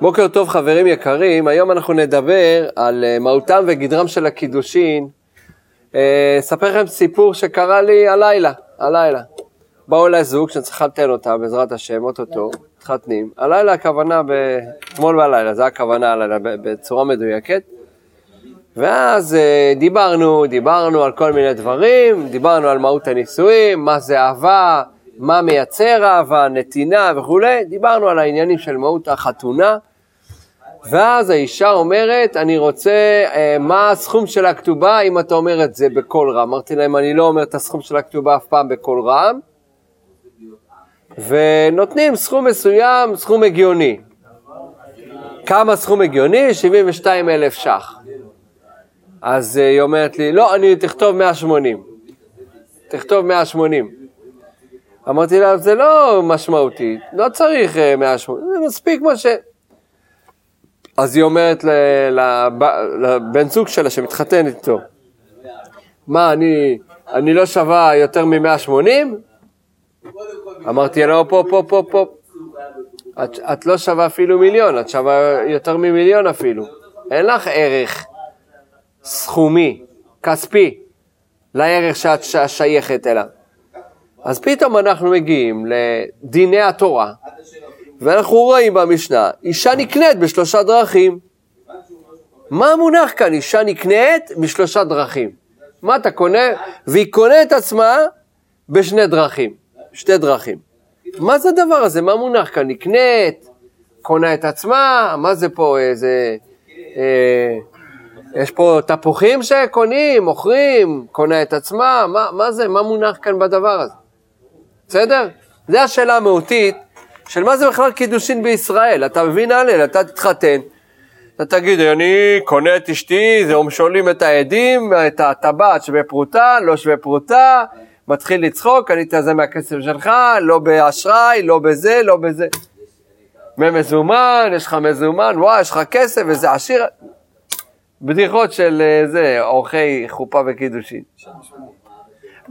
בוקר טוב חברים יקרים, היום אנחנו נדבר על אה, מהותם וגדרם של הקידושין. אה, אספר לכם סיפור שקרה לי הלילה, הלילה. באו אליי זוג שאני צריך לחתן אותה, בעזרת השם, אוטוטו, מתחתנים. הלילה הכוונה, אתמול בלילה, זו הכוונה הלילה, בצורה מדויקת. ואז אה, דיברנו, דיברנו על כל מיני דברים, דיברנו על מהות הנישואים, מה זה אהבה, מה מייצר אהבה, נתינה וכולי, דיברנו על העניינים של מהות החתונה. ואז האישה אומרת, אני רוצה, אה, מה הסכום של הכתובה, אם אתה אומר את זה בקול רם. אמרתי להם, אני לא אומר את הסכום של הכתובה אף פעם בקול רם, ונותנים סכום מסוים, סכום הגיוני. כמה סכום הגיוני? 72 אלף ש"ח. אז אה, היא אומרת לי, לא, אני תכתוב 180. תכתוב 180. אמרתי לה, זה לא משמעותי, לא צריך 180, אה, זה מספיק מה ש... אז היא אומרת לבן זוג שלה שמתחתן איתו, מה, אני, אני לא שווה יותר מ-180? אמרתי לו, פה, פה, פה, פה. את, את לא שווה אפילו מיליון, את שווה יותר ממיליון אפילו. אין לך ערך סכומי, כספי, לערך שאת שייכת אליו. אז פתאום אנחנו מגיעים לדיני התורה, ואנחנו רואים במשנה, אישה נקנית בשלושה דרכים. מה המונח כאן? אישה נקנית בשלושה דרכים. מה אתה קונה? והיא קונה את עצמה בשני דרכים, שתי דרכים. מה זה הדבר הזה? מה מונח כאן? נקנית, קונה את עצמה, מה זה פה איזה... אה, יש פה תפוחים שקונים, מוכרים, קונה את עצמה, מה, מה זה? מה מונח כאן בדבר הזה? בסדר? זו השאלה המהותית של מה זה בכלל קידושין בישראל. אתה מבין, הלל, אתה תתחתן, אתה תגיד, אני קונה את אשתי, זה שואלים את העדים, את הטבעת שווה פרוטה, לא שווה פרוטה, מתחיל לצחוק, קנית זה מהכסף שלך, לא באשראי, לא בזה, לא בזה. ממזומן, יש לך מזומן, וואי, יש לך כסף, וזה עשיר. בדיחות של אה, זה, אורחי חופה וקידושין.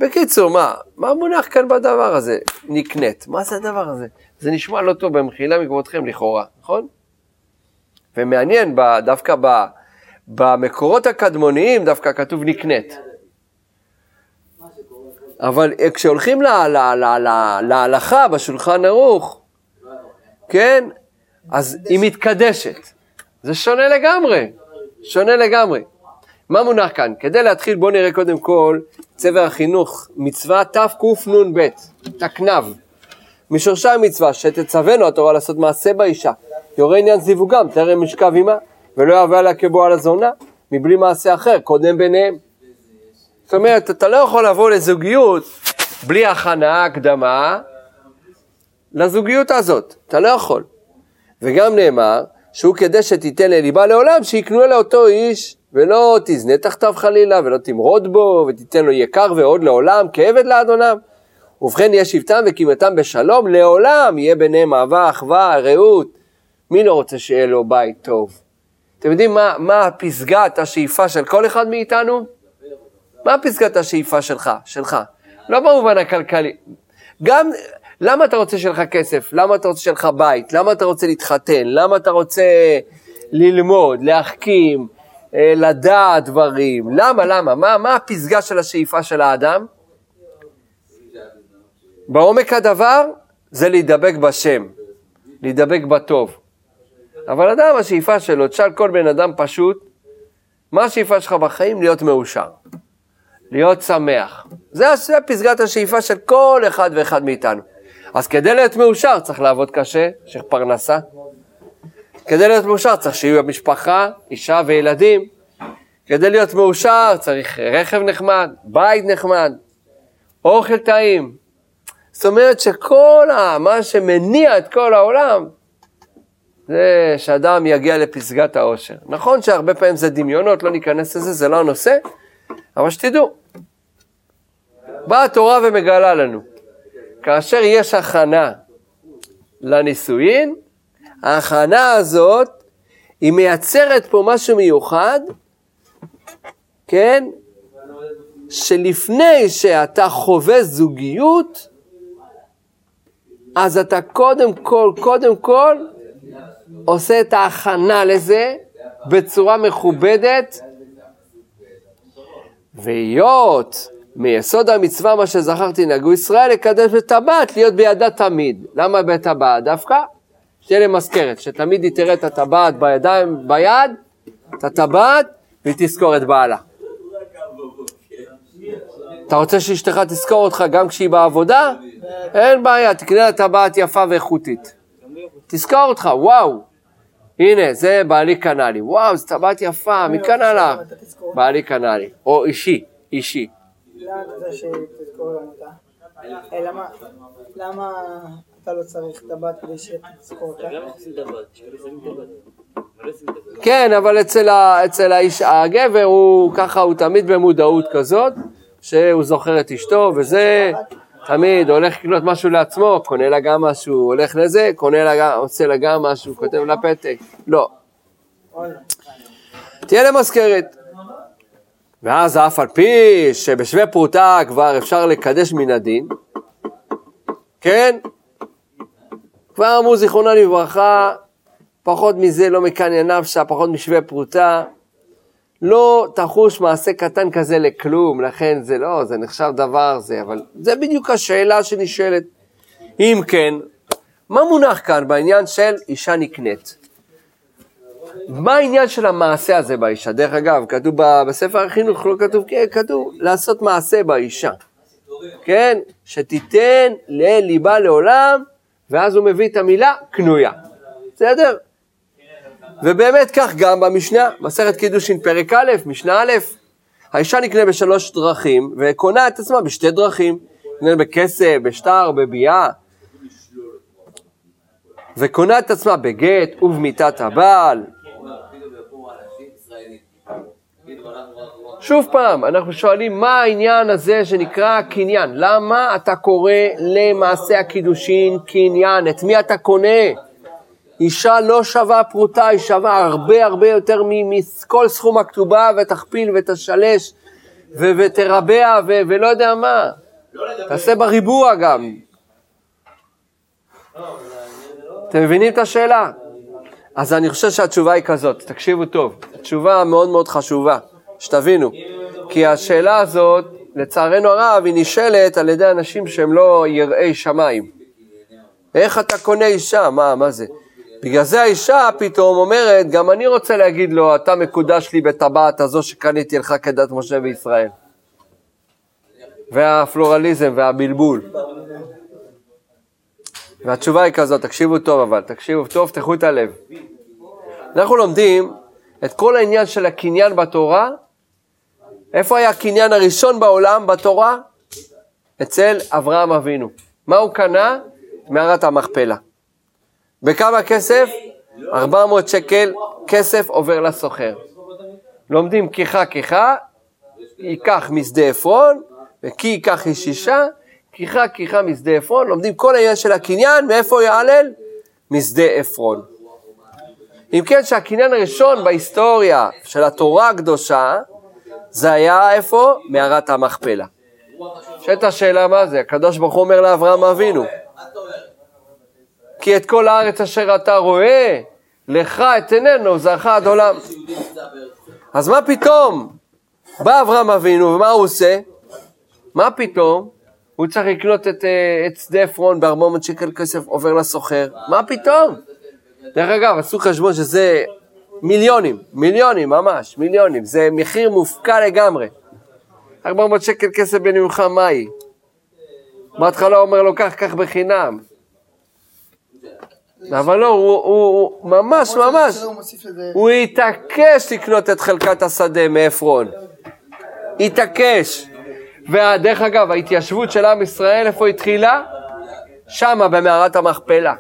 בקיצור, מה, מה מונח כאן בדבר הזה? נקנית. מה זה הדבר הזה? זה נשמע לא טוב במחילה מכבודכם לכאורה, נכון? ומעניין, דווקא במקורות הקדמוניים דווקא כתוב נקנית. אבל כשהולכים להלכה בשולחן ערוך, כן, אז היא מתקדשת. זה שונה לגמרי, שונה לגמרי. מה מונח כאן? כדי להתחיל בואו נראה קודם כל צבר החינוך, מצווה תקנ"ב, תקנ"ב. משורשי המצווה שתצוונו התורה לעשות מעשה באישה, יורה עניין זיווגם, טרם משכב עמה, ולא יהווה עליה כבואה לזונה, מבלי מעשה אחר, קודם ביניהם. זאת אומרת, אתה לא יכול לבוא לזוגיות בלי הכנה, הקדמה, לזוגיות הזאת, אתה לא יכול. וגם נאמר, שהוא כדי שתיתן לליבה לעולם, שיקנו לאותו איש ולא תזנה תחתיו חלילה, ולא תמרוד בו, ותיתן לו יקר ועוד לעולם, כעבד לאדוניו. ובכן יהיה שבטם וקימתם בשלום, לעולם יהיה ביניהם אהבה, אחווה, רעות. מי לא רוצה שיהיה לו בית טוב? אתם יודעים מה, מה פסגת השאיפה של כל אחד מאיתנו? מה פסגת השאיפה שלך, שלך? לא במובן הכלכלי. גם, למה אתה רוצה שיהיה לך כסף? למה אתה רוצה שיהיה לך בית? למה אתה רוצה להתחתן? למה אתה רוצה ללמוד, להחכים? אה, לדעת דברים. למה, למה? מה, מה הפסגה של השאיפה של האדם? בעומק הדבר זה להידבק בשם, להידבק בטוב. אבל אדם, השאיפה שלו, תשאל כל בן אדם פשוט, מה השאיפה שלך בחיים? להיות מאושר, להיות שמח. זה, פסגת השאיפה של כל אחד ואחד מאיתנו. אז כדי להיות מאושר צריך לעבוד קשה, צריך פרנסה, כדי להיות מאושר צריך שיהיו במשפחה, אישה וילדים. כדי להיות מאושר צריך רכב נחמד, בית נחמד, אוכל טעים. זאת אומרת שכל ה, מה שמניע את כל העולם זה שאדם יגיע לפסגת העושר. נכון שהרבה פעמים זה דמיונות, לא ניכנס לזה, זה לא הנושא, אבל שתדעו. באה התורה ומגלה לנו, כאשר יש הכנה לנישואין, ההכנה הזאת, היא מייצרת פה משהו מיוחד, כן? שלפני שאתה חווה זוגיות, אז אתה קודם כל, קודם כל, עושה את ההכנה לזה בצורה מכובדת, והיות מיסוד המצווה, מה שזכרתי, נהגו ישראל, לקדש בטבעת, להיות בידה תמיד. למה בטבעת? דווקא שתהיה להם מזכרת, שתמיד היא תראה את הטבעת בידיים, ביד, את הטבעת, והיא תזכור את בעלה. אתה רוצה שאשתך תזכור אותך גם כשהיא בעבודה? אין בעיה, תקנה לה טבעת יפה ואיכותית. תזכור אותך, וואו, הנה, זה בעלי קנה לי. וואו, זו טבעת יפה, מי קנה לך? בעלי קנה לי. או אישי, אישי. למה אתה לא צריך טבעת כדי שתזכור אותה? כן, אבל אצל, ה, אצל האיש, הגבר הוא ככה, הוא תמיד במודעות כזאת, שהוא זוכר את אשתו, וזה תמיד הולך לקנות משהו לעצמו, קונה לה גם משהו, הולך לזה, קונה לה גם, עושה לה גם משהו, כותב לה פתק, לא. תהיה למזכרת. ואז אף על פי שבשווה פרוטה כבר אפשר לקדש מן הדין, כן? כבר אמרו זיכרונה לברכה, פחות מזה לא מקניה נפשה, פחות משווה פרוטה. לא תחוש מעשה קטן כזה לכלום, לכן זה לא, זה נחשב דבר זה, אבל זה בדיוק השאלה שנשאלת. אם כן, מה מונח כאן בעניין של אישה נקנית? מה העניין של המעשה הזה באישה? דרך אגב, כתוב בספר החינוך, לא כתוב, כן, כתוב לעשות מעשה באישה. כן? שתיתן לליבה לעולם, ואז הוא מביא את המילה קנויה. בסדר? ובאמת כך גם במשנה, מסכת קידושין פרק א', משנה א', האישה נקנה בשלוש דרכים וקונה את עצמה בשתי דרכים, נקנה בכסף, בשטר, בביאה, וקונה את עצמה בגט ובמיתת הבעל. שוב פעם, אנחנו שואלים מה העניין הזה שנקרא קניין? למה אתה קורא למעשה הקידושין קניין? את מי אתה קונה? אישה לא שווה פרוטה, היא שווה הרבה הרבה יותר מכל סכום הכתובה, ותכפיל ותשלש ותרבע ולא יודע מה. תעשה בריבוע גם. אתם מבינים את השאלה? אז אני חושב שהתשובה היא כזאת, תקשיבו טוב, תשובה מאוד מאוד חשובה, שתבינו, כי השאלה הזאת, לצערנו הרב, היא נשאלת על ידי אנשים שהם לא יראי שמיים. איך אתה קונה אישה? מה, מה זה? בגלל זה האישה פתאום אומרת, גם אני רוצה להגיד לו, אתה מקודש לי בטבעת הזו שקניתי לך כדת משה וישראל. והפלורליזם והבלבול. והתשובה היא כזאת, תקשיבו טוב אבל, תקשיבו טוב, תפתחו את הלב. אנחנו לומדים את כל העניין של הקניין בתורה. איפה היה הקניין הראשון בעולם בתורה? אצל אברהם אבינו. מה הוא קנה? מערת המכפלה. בכמה כסף? 400 שקל כסף עובר לסוחר. לומדים כיחה כיחה, ייקח משדה עפרון, וכי ייקח איש אישה, כיחה כיחה משדה עפרון, לומדים כל העניין של הקניין, מאיפה יעלל? משדה עפרון. אם כן, שהקניין הראשון בהיסטוריה של התורה הקדושה, זה היה איפה? מערת המכפלה. שאת השאלה מה זה, הקדוש ברוך הוא אומר לאברהם אבינו, כי את כל הארץ אשר אתה רואה, לך אתננו, זרחה עד עולם. אז מה פתאום? בא אברהם אבינו, ומה הוא עושה? מה פתאום? הוא צריך לקנות את, אה, את שדה עפרון ב-400 שקל כסף עובר לסוחר. מה פתאום? דרך אגב, עשו חשבון שזה מיליונים, מיליונים ממש, מיליונים. זה מחיר מופקע לגמרי. 400 שקל כסף בנמך מהי? בהתחלה אומר לו, קח, קח בחינם. אבל לא, הוא, הוא, הוא ממש ממש, הוא התעקש לקנות את חלקת השדה מעפרון. התעקש. ודרך אגב, ההתיישבות של עם ישראל, איפה התחילה? שמה, במערת המכפלה.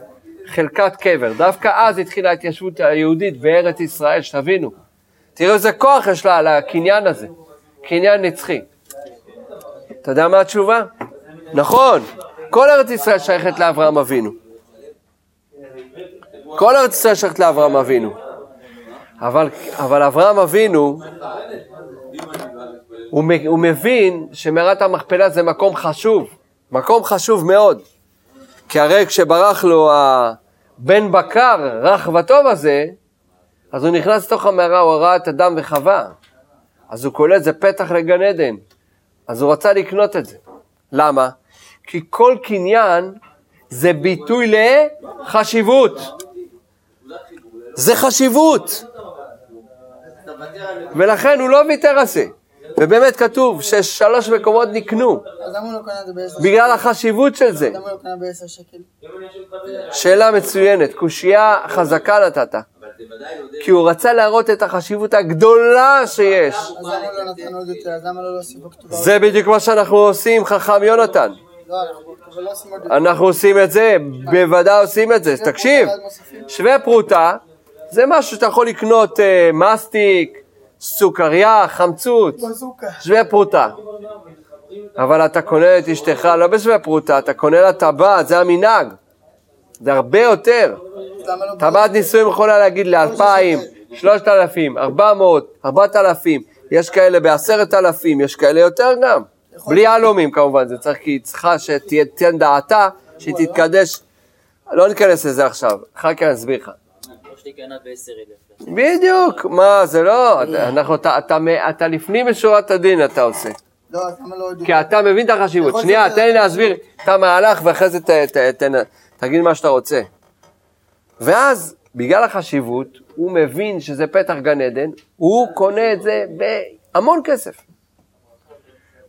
חלקת קבר. דווקא אז התחילה ההתיישבות היהודית בארץ ישראל, שתבינו. תראו איזה כוח יש לה לקניין הזה. קניין נצחי. אתה יודע מה התשובה? נכון, כל ארץ ישראל שייכת לאברהם אבינו. כל ארץ ישראל שייכת לאברהם אבינו. אבל, אבל אברהם אבינו, הוא, הוא מבין שמערת המכפלה זה מקום חשוב, מקום חשוב מאוד. כי הרי כשברח לו הבן בקר רך וטוב הזה, אז הוא נכנס לתוך המערה, הוא ראה את אדם וחווה. אז הוא קולט, זה פתח לגן עדן. אז הוא רצה לקנות את זה. למה? כי כל קניין זה ביטוי לחשיבות. זה חשיבות. ולכן הוא לא ויתר על זה. ובאמת כתוב ששלוש מקומות נקנו. לא בגלל החשיבות של זה. לא? שאלה מצוינת, קושייה חזקה נתת. כי הוא רצה להראות את החשיבות הגדולה שיש. לא? זה בדיוק מה שאנחנו עושים, חכם יונתן. עושים. אנחנו עושים את זה, בוודאי עושים את זה. תקשיב, שווה פרוטה זה משהו שאתה יכול לקנות אה, מסטיק, סוכריה, חמצוץ, בזוקה. שווה פרוטה. אבל אתה קונה את אשתך לא בשווה פרוטה, אתה קונה לה טבעת, זה המנהג. זה הרבה יותר. לא... טבעת נישואים יכולה להגיד לאלפיים, שלושת אלפים, ארבע מאות, ארבעת אלפים, יש כאלה בעשרת אלפים, יש כאלה יותר גם. בלי יהלומים כמובן, זה צריך, כי היא צריכה שתיתן דעתה, שהיא תתקדש. לא ניכנס לזה עכשיו, אחר כך אני אסביר לך. שתקנה בעשר אלף. בדיוק, מה, זה לא, אנחנו, אתה, אתה, אתה לפנים משורת הדין אתה עושה. לא, אז למה לא כי אתה מבין את החשיבות. שנייה, תן לי להסביר את המהלך ואחרי זה ת- ת- תן- תגיד מה שאתה רוצה. ואז, בגלל החשיבות, הוא מבין שזה פתח גן עדן, הוא קונה את זה בהמון כסף.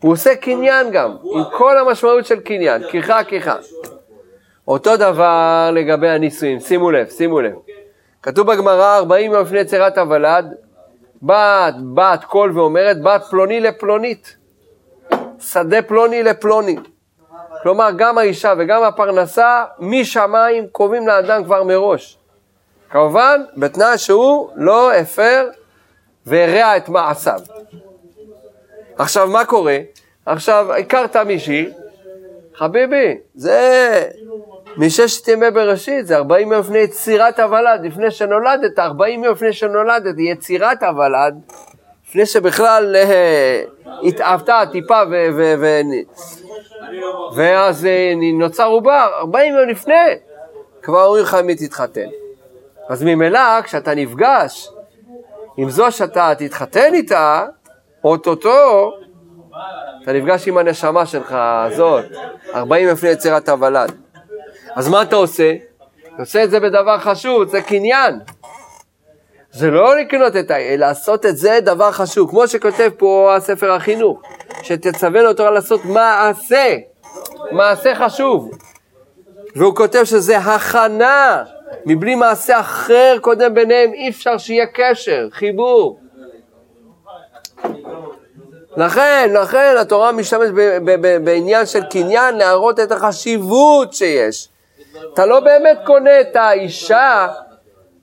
הוא עושה קניין גם, עם כל המשמעות של קניין, כיחה כיחה. אותו דבר לגבי הנישואים, שימו לב, שימו לב. כתוב בגמרא, 40 יום לפני יצירת הוולד, בת, בת קול ואומרת, בת פלוני לפלונית. שדה פלוני לפלוני. כלומר, גם האישה וגם הפרנסה, משמיים קובעים לאדם כבר מראש. כמובן, בתנאי שהוא לא הפר והרע את מעשיו. עכשיו, מה קורה? עכשיו, הכרת מישהי, חביבי, זה מששת ימי בראשית, זה 40 יום לפני יצירת הוולד, לפני שנולדת, 40 יום לפני שנולדת, יצירת הוולד, לפני שבכלל אה, התאהבת טיפה ו... ו, ו ואז אה, נוצר עובר, 40 יום לפני, כבר אומרים לך מי תתחתן. אז ממילא, כשאתה נפגש עם זו שאתה תתחתן איתה, אוטוטו, אתה נפגש עם הנשמה שלך, הזאת, 40 לפני יצירת הוולד. אז מה אתה עושה? אתה עושה את זה בדבר חשוב, זה קניין. זה לא לקנות את ה... לעשות את זה דבר חשוב, כמו שכותב פה הספר החינוך, שתצווה אותו לעשות מעשה, מעשה חשוב. והוא כותב שזה הכנה, מבלי מעשה אחר קודם ביניהם, אי אפשר שיהיה קשר, חיבור. לכן, לכן התורה משתמשת בעניין של קניין להראות את החשיבות שיש. אתה לא באמת קונה את האישה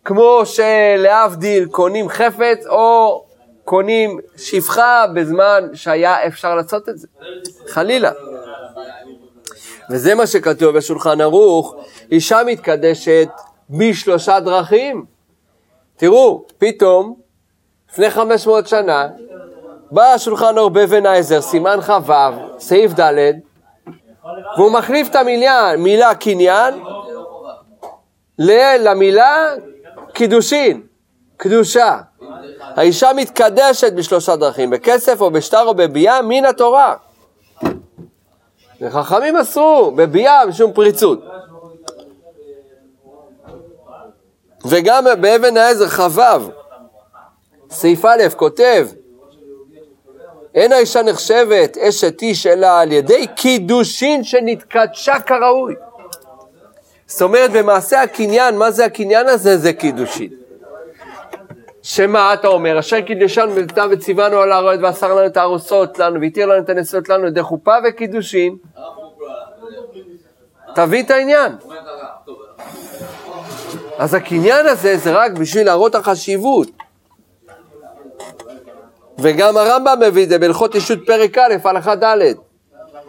כמו שלהבדיל קונים חפץ או קונים שפחה בזמן שהיה אפשר לעשות את זה. חלילה. וזה מה שכתוב בשולחן ערוך, אישה מתקדשת בשלושה דרכים. תראו, פתאום, לפני 500 שנה, בא השולחן ערוך באבן העזר, סימן כ"ו, סעיף ד', והוא מחליף את המילה, מילה קניין, למילה קידושין, קדושה. האישה מתקדשת בשלושה דרכים, בכסף או בשטר או בביאה, מן התורה. וחכמים אסרו בביאה משום פריצות. וגם באבן העזר כ"ו, סעיף א', כותב, אין האישה נחשבת אשת איש אלא על ידי קידושין שנתקדשה כראוי. זאת אומרת, במעשה הקניין, מה זה הקניין הזה? זה קידושין. שמה אתה אומר? אשר קידשנו בביתה וציוונו על הארץ ואסר לנו את הארוסות לנו והתיר לנו את הנשואות לנו ידי חופה וקידושין. תבין את העניין. אז הקניין הזה זה רק בשביל להראות החשיבות. וגם הרמב"ם מביא את זה בהלכות אישות פרק א', הלכה ד'.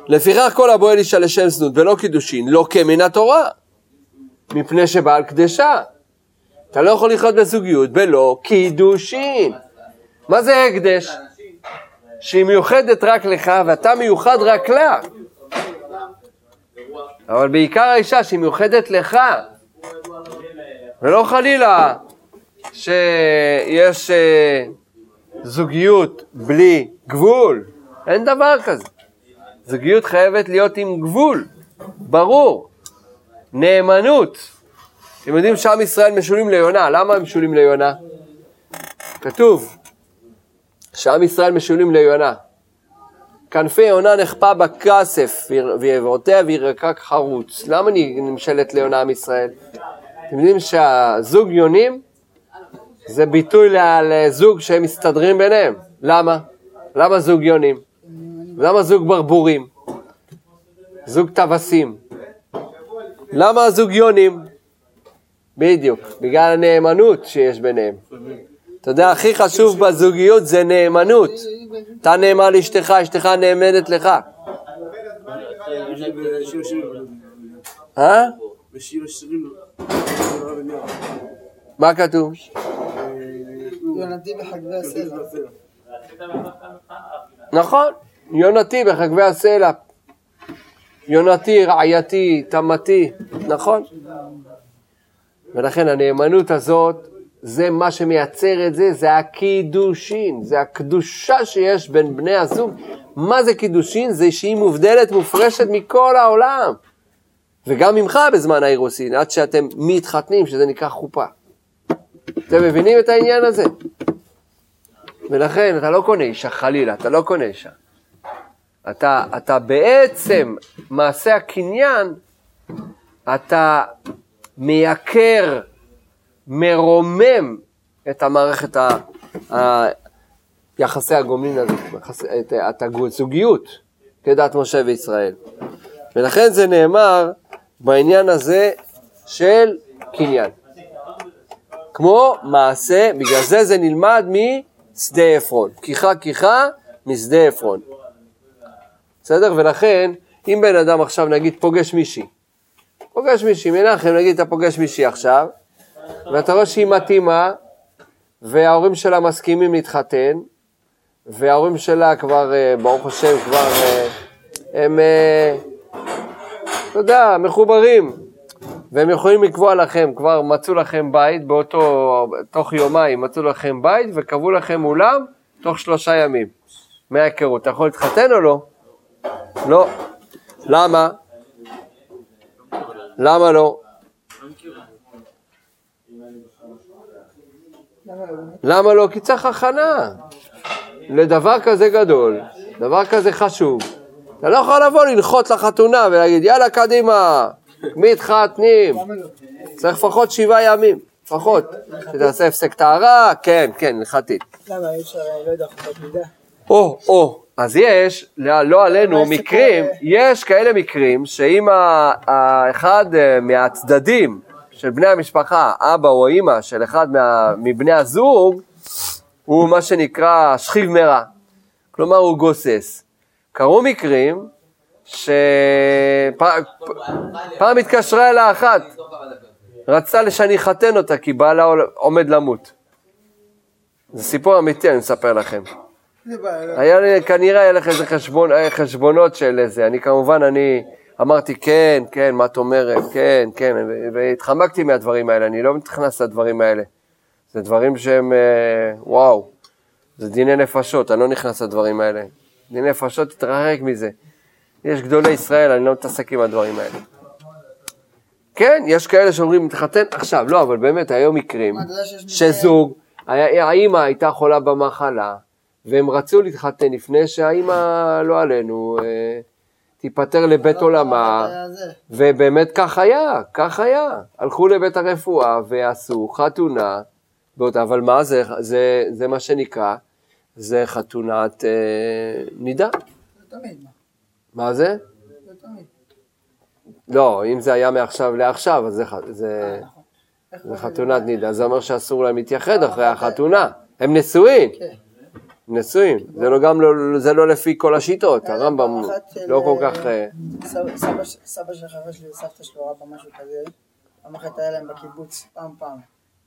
לפיכך כל הבועל אישה לשם זנות ולא קידושין, לא כמן התורה, מפני שבעל קדשה. אתה לא יכול לחיות בזוגיות בלא קידושין. מה זה הקדש? שהיא מיוחדת רק לך ואתה מיוחד רק לה. אבל בעיקר האישה שהיא מיוחדת לך, ולא חלילה שיש אה, זוגיות בלי גבול, אין דבר כזה. זוגיות חייבת להיות עם גבול, ברור. נאמנות. אתם יודעים שעם ישראל משולים ליונה, למה הם משולים ליונה? כתוב שעם ישראל משולים ליונה. כנפי יונה נחפה בכסף, ויבעותיה וירקק חרוץ. למה נמשלת ליונה עם ישראל? אתם יודעים שהזוג יונים זה ביטוי לזוג שהם מסתדרים ביניהם. למה? למה זוג יונים? למה זוג ברבורים? זוג טווסים. למה זוג יונים? בדיוק, בגלל הנאמנות שיש ביניהם. אתה יודע, הכי חשוב בזוגיות זה נאמנות. אתה נאמן לאשתך, אשתך נאמנת לך. אה? מה כתוב? יונתי בחגבי הסלע. נכון, יונתי בחגבי הסלע. יונתי, רעייתי, תמתי, נכון. ולכן הנאמנות הזאת, זה מה שמייצר את זה, זה הקידושין, זה הקדושה שיש בין בני הזוג. מה זה קידושין? זה שהיא מובדלת, מופרשת מכל העולם. וגם ממך בזמן האירוסין, עד שאתם מתחתנים, שזה נקרא חופה. אתם מבינים את העניין הזה? ולכן אתה לא קונה אישה, חלילה, אתה לא קונה אישה. אתה, אתה בעצם, מעשה הקניין, אתה מייקר, מרומם את המערכת, ה, ה, יחסי הגומלין הזאת, את, הזוגיות, כדעת משה וישראל. ולכן זה נאמר בעניין הזה של קניין. כמו מעשה, בגלל זה זה נלמד משדה עפרון. כיחה כיחה משדה עפרון. בסדר? ולכן, אם בן אדם עכשיו נגיד פוגש מישהי, פוגש מישהי, מנחם נגיד אתה פוגש מישהי עכשיו, ואתה רואה שהיא מתאימה, וההורים שלה מסכימים להתחתן, וההורים שלה כבר, אה, ברוך השם, כבר, אה, הם, אה, אתה יודע, מחוברים, והם יכולים לקבוע לכם, כבר מצאו לכם בית, באותו, תוך יומיים מצאו לכם בית, וקבעו לכם אולם תוך שלושה ימים, מההיכרות. אתה יכול להתחתן או לא? לא. למה? למה לא? למה לא? כי צריך הכנה לדבר כזה גדול, דבר כזה חשוב. אתה לא יכול לבוא ללחוץ לחתונה ולהגיד יאללה קדימה, מתחתנים. צריך לפחות שבעה ימים, לפחות. שתעשה הפסק טהרה, כן, כן, הלכתית. למה אי אפשר, לא יודע, חובות מידה? או, או, אז יש, לא לא עלינו, מקרים, יש כאלה מקרים שאם האחד אה, מהצדדים של בני המשפחה, אבא או אימא של אחד מבני הזוג, הוא מה שנקרא שכיב מרע, כלומר הוא גוסס. קרו מקרים שפעם התקשרה אלה אחת, רצתה שאני אחתן אותה כי בעלה עומד למות. זה סיפור אמיתי, אני מספר לכם. היה לי, כנראה היה לך איזה חשבון, חשבונות של איזה, אני כמובן, אני אמרתי כן, כן, מה את אומרת, כן, כן, והתחמקתי מהדברים האלה, אני לא נכנס לדברים האלה. זה דברים שהם, אה, וואו, זה דיני נפשות, אני לא נכנס לדברים האלה. דיני נפשות, תתרחק מזה. יש גדולי ישראל, אני לא מתעסק עם הדברים האלה. כן, יש כאלה שאומרים, מתחתן עכשיו, לא, אבל באמת, היו מקרים שזוג, האימא הייתה חולה במחלה, והם רצו להתחתן לפני שהאימא, לא עלינו, אה, תיפטר לבית לא, עולמה. ובאמת כך היה, כך היה. הלכו לבית הרפואה ועשו חתונה, באותה, אבל מה זה, זה, זה מה שנקרא, זה חתונת אה, נידה. תמיד, מה? מה זה? לא, אם זה היה מעכשיו לעכשיו, אז זה, חתונת נידה, זה אומר שאסור להם להתייחד אחרי החתונה. הם נשואים, כן. נשואים. זה לא גם לא, זה לא לפי כל השיטות, היה הרמב"ם של, לא כל אה, כך... אה, סבא- של חבר שלי וסבתא שלו ראה משהו כזה, פעם אחת היה להם בקיבוץ, פעם פעם.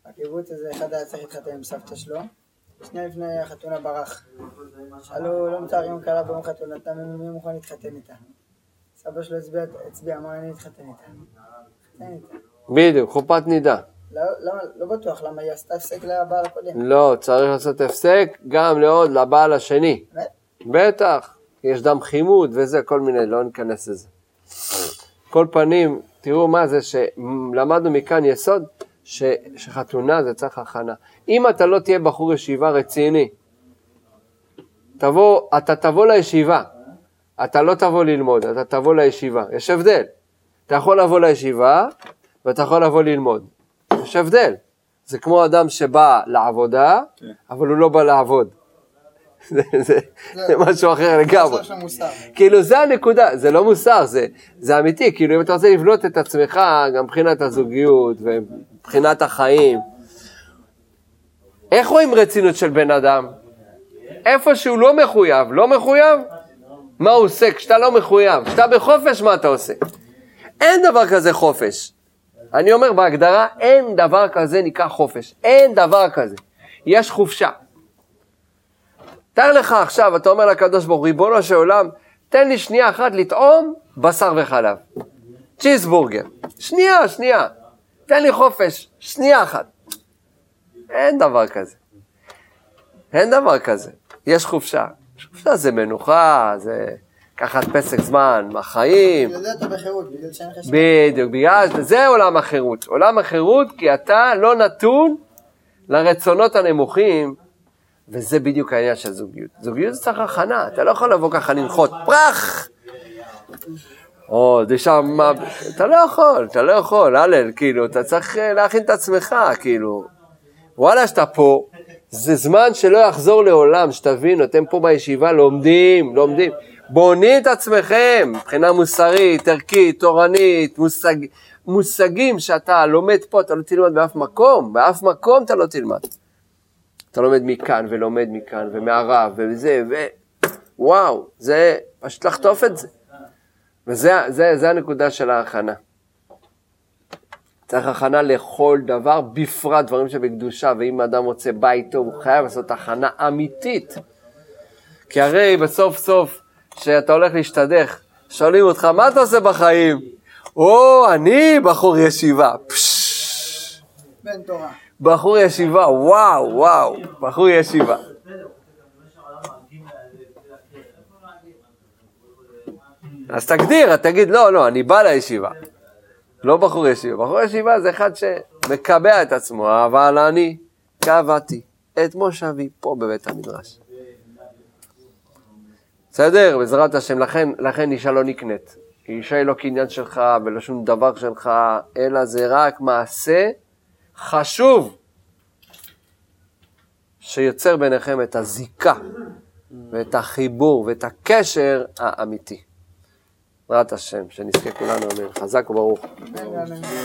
בקיבוץ הזה אחד היה צריך להתחתן עם סבתא שלו, שנייה לפני החתונה ברח. שאלו, לא מתארים כלה ביום חתונתה, מי מוכן להתחתן איתה? סבא שלו הצביע, הצביע, אמר אני אתחתן איתה. בדיוק, חופת נידה. לא, לא, לא בטוח, למה היא עשתה הפסק לבעל הקודם. לא, צריך לעשות הפסק גם לעוד לבעל השני. בטח, יש דם חימוד וזה, כל מיני, לא ניכנס לזה. כל פנים, תראו מה זה שלמדנו מכאן יסוד, ש, שחתונה זה צריך הכנה. אם אתה לא תהיה בחור ישיבה רציני, תבוא, אתה תבוא לישיבה, אתה לא תבוא ללמוד, אתה תבוא לישיבה, יש הבדל. אתה יכול לבוא לישיבה ואתה יכול לבוא ללמוד, יש הבדל. זה כמו אדם שבא לעבודה, אבל הוא לא בא לעבוד. זה, זה, זה משהו אחר לגמרי. כאילו זה הנקודה, זה לא מוסר, זה, זה אמיתי, כאילו אם אתה רוצה לבנות את עצמך, גם מבחינת הזוגיות ומבחינת החיים, איך רואים רצינות של בן אדם? איפה שהוא לא מחויב, לא מחויב? מה הוא עושה כשאתה לא מחויב? כשאתה בחופש, מה אתה עושה? אין דבר כזה חופש. אני אומר בהגדרה, אין דבר כזה נקרא חופש. אין דבר כזה. יש חופשה. תאר לך עכשיו, אתה אומר לקדוש ברוך הוא, ריבונו של עולם, תן לי שנייה אחת לטעום בשר וחלב. צ'יזבורגר. שנייה, שנייה. תן לי חופש, שנייה אחת. אין דבר כזה. אין דבר כזה. יש חופשה. חופשה זה מנוחה, זה לקחת פסק זמן מהחיים. בגלל זה אתה בחירות, בגלל שאין לך שם. בדיוק, בגלל זה עולם החירות. עולם החירות כי אתה לא נתון לרצונות הנמוכים, וזה בדיוק העניין של זוגיות. זוגיות זה צריך הכנה, אתה לא יכול לבוא ככה לנחות פרח! או, זה שם, אתה לא יכול, אתה לא יכול, הלל, כאילו, אתה צריך אה, להכין את עצמך, כאילו. וואלה, שאתה פה, זה זמן שלא יחזור לעולם, שתבינו, אתם פה בישיבה לומדים, לומדים. בונים את עצמכם מבחינה מוסרית, ערכית, תורנית, מושג, מושגים שאתה לומד פה, אתה לא תלמד באף מקום, באף מקום אתה לא תלמד. אתה לומד מכאן ולומד מכאן ומהרב וזה, ו... וואו, זה פשוט לחטוף את זה. וזה זה, זה הנקודה של ההכנה. צריך הכנה לכל דבר, בפרט דברים שבקדושה, ואם אדם רוצה בית טוב, הוא חייב לעשות הכנה אמיתית. כי הרי בסוף סוף, כשאתה הולך להשתדך, שואלים אותך, מה אתה עושה בחיים? או, אני בחור ישיבה. בן תורה. בחור ישיבה, וואו, וואו, בחור ישיבה. אז תגדיר, תגיד, לא, לא, אני בא לישיבה. לא בחור ישיבה. בחור ישיבה זה אחד שמקבע את עצמו, אבל אני קבעתי את מושבי פה בבית המדרש. בסדר? בעזרת השם, לכן, לכן אישה לא נקנית. אישה היא לא קניין שלך ולא שום דבר שלך, אלא זה רק מעשה חשוב שיוצר ביניכם את הזיקה ואת החיבור ואת הקשר האמיתי. בעזרת השם, שנזכה כולנו, אמן. חזק וברוך.